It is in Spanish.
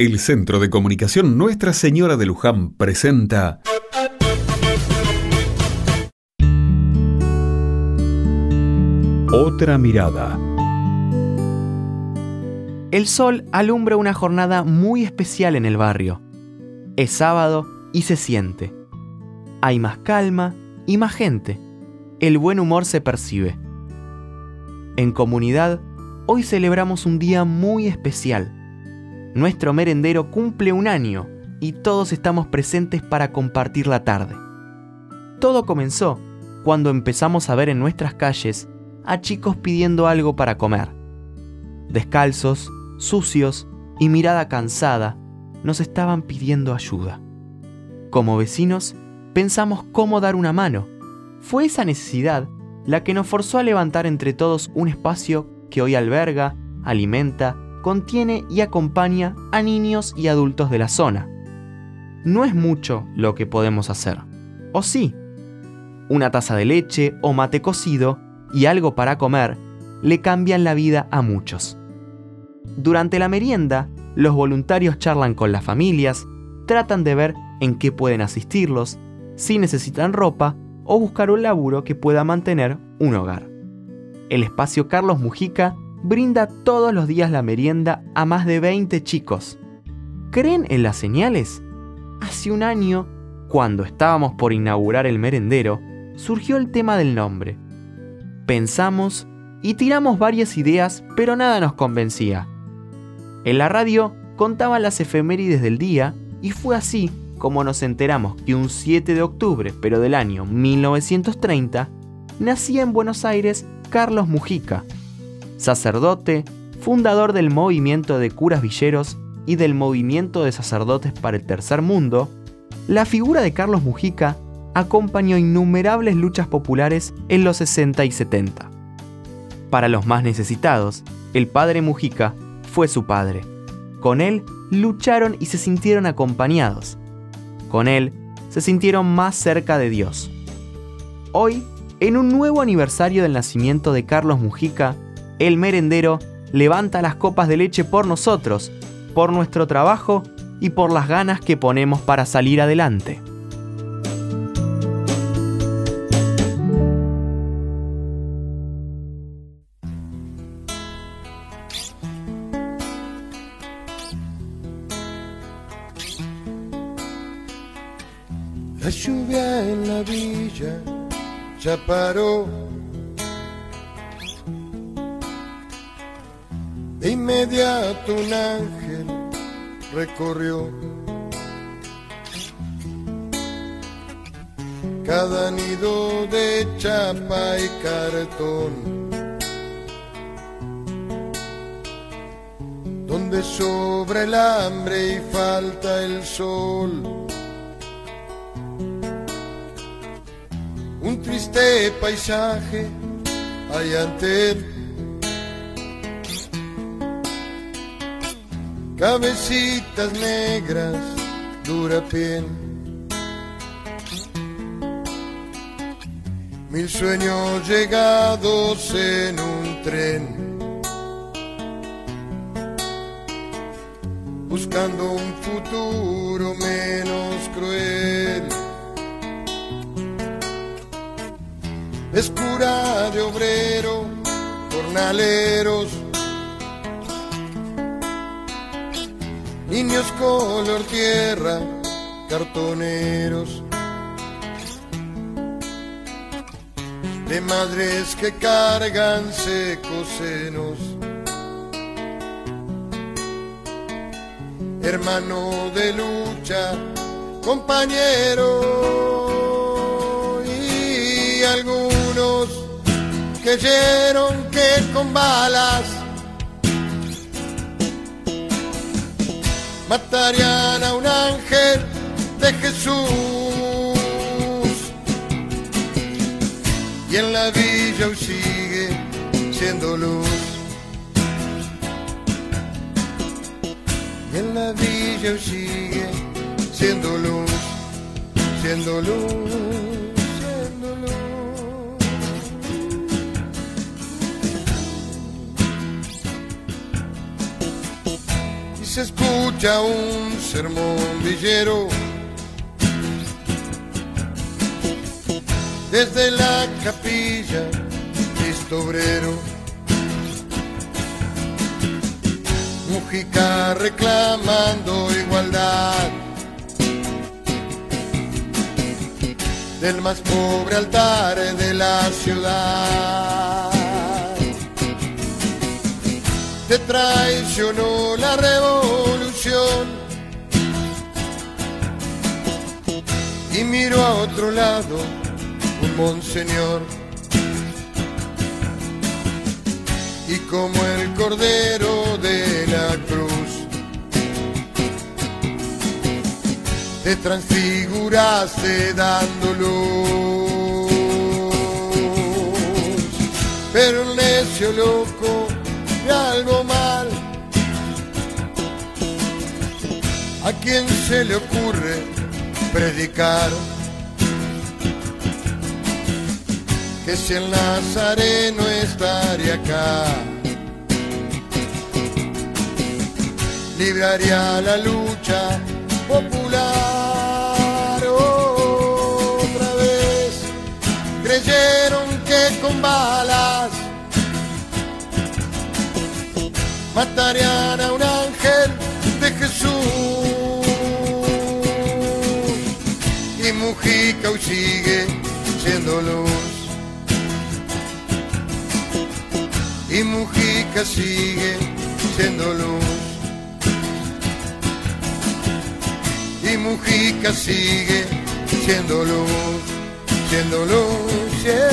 El Centro de Comunicación Nuestra Señora de Luján presenta Otra mirada. El sol alumbra una jornada muy especial en el barrio. Es sábado y se siente. Hay más calma y más gente. El buen humor se percibe. En comunidad, hoy celebramos un día muy especial. Nuestro merendero cumple un año y todos estamos presentes para compartir la tarde. Todo comenzó cuando empezamos a ver en nuestras calles a chicos pidiendo algo para comer. Descalzos, sucios y mirada cansada, nos estaban pidiendo ayuda. Como vecinos, pensamos cómo dar una mano. Fue esa necesidad la que nos forzó a levantar entre todos un espacio que hoy alberga, alimenta, contiene y acompaña a niños y adultos de la zona. No es mucho lo que podemos hacer. ¿O sí? Una taza de leche o mate cocido y algo para comer le cambian la vida a muchos. Durante la merienda, los voluntarios charlan con las familias, tratan de ver en qué pueden asistirlos, si necesitan ropa o buscar un laburo que pueda mantener un hogar. El espacio Carlos Mujica brinda todos los días la merienda a más de 20 chicos. ¿Creen en las señales? Hace un año, cuando estábamos por inaugurar el merendero, surgió el tema del nombre. Pensamos y tiramos varias ideas, pero nada nos convencía. En la radio contaban las efemérides del día y fue así como nos enteramos que un 7 de octubre, pero del año 1930, nacía en Buenos Aires Carlos Mujica, sacerdote, fundador del movimiento de curas villeros y del movimiento de sacerdotes para el tercer mundo, la figura de Carlos Mujica acompañó innumerables luchas populares en los 60 y 70. Para los más necesitados, el padre Mujica fue su padre. Con él lucharon y se sintieron acompañados. Con él se sintieron más cerca de Dios. Hoy, en un nuevo aniversario del nacimiento de Carlos Mujica, el merendero levanta las copas de leche por nosotros, por nuestro trabajo y por las ganas que ponemos para salir adelante. La lluvia en la villa ya paró. De inmediato un ángel recorrió cada nido de chapa y cartón. Donde sobra el hambre y falta el sol. un triste paisaje hay ante él. Cabecitas negras, dura piel. Mil sueños llegados en un tren. Buscando un futuro menos cruel. es cura de obrero, jornaleros, niños color tierra, cartoneros, de madres que cargan secos senos, hermano de lucha, compañero. Y algún creyeron que con balas matarían a un ángel de Jesús. Y en la villa hoy sigue siendo luz. Y en la villa hoy sigue siendo luz, siendo luz. Se escucha un sermón villero. Desde la capilla, Cristo obrero. Mujica reclamando igualdad. Del más pobre altar de la ciudad. Te traicionó la revolución. Y miro a otro lado un monseñor. Y como el cordero de la cruz, te transfiguraste dando luz. Pero el necio ¿a quién se le ocurre predicar? que si el Nazareno estaría acá, libraría la lucha popular. Otra vez creyeron que con balas matarían a un ángel de Jesús. Mujica hoy sigue siendo luz. y Mujica sigue siendo luz. Y Mujica sigue siendo luz, siendo luz.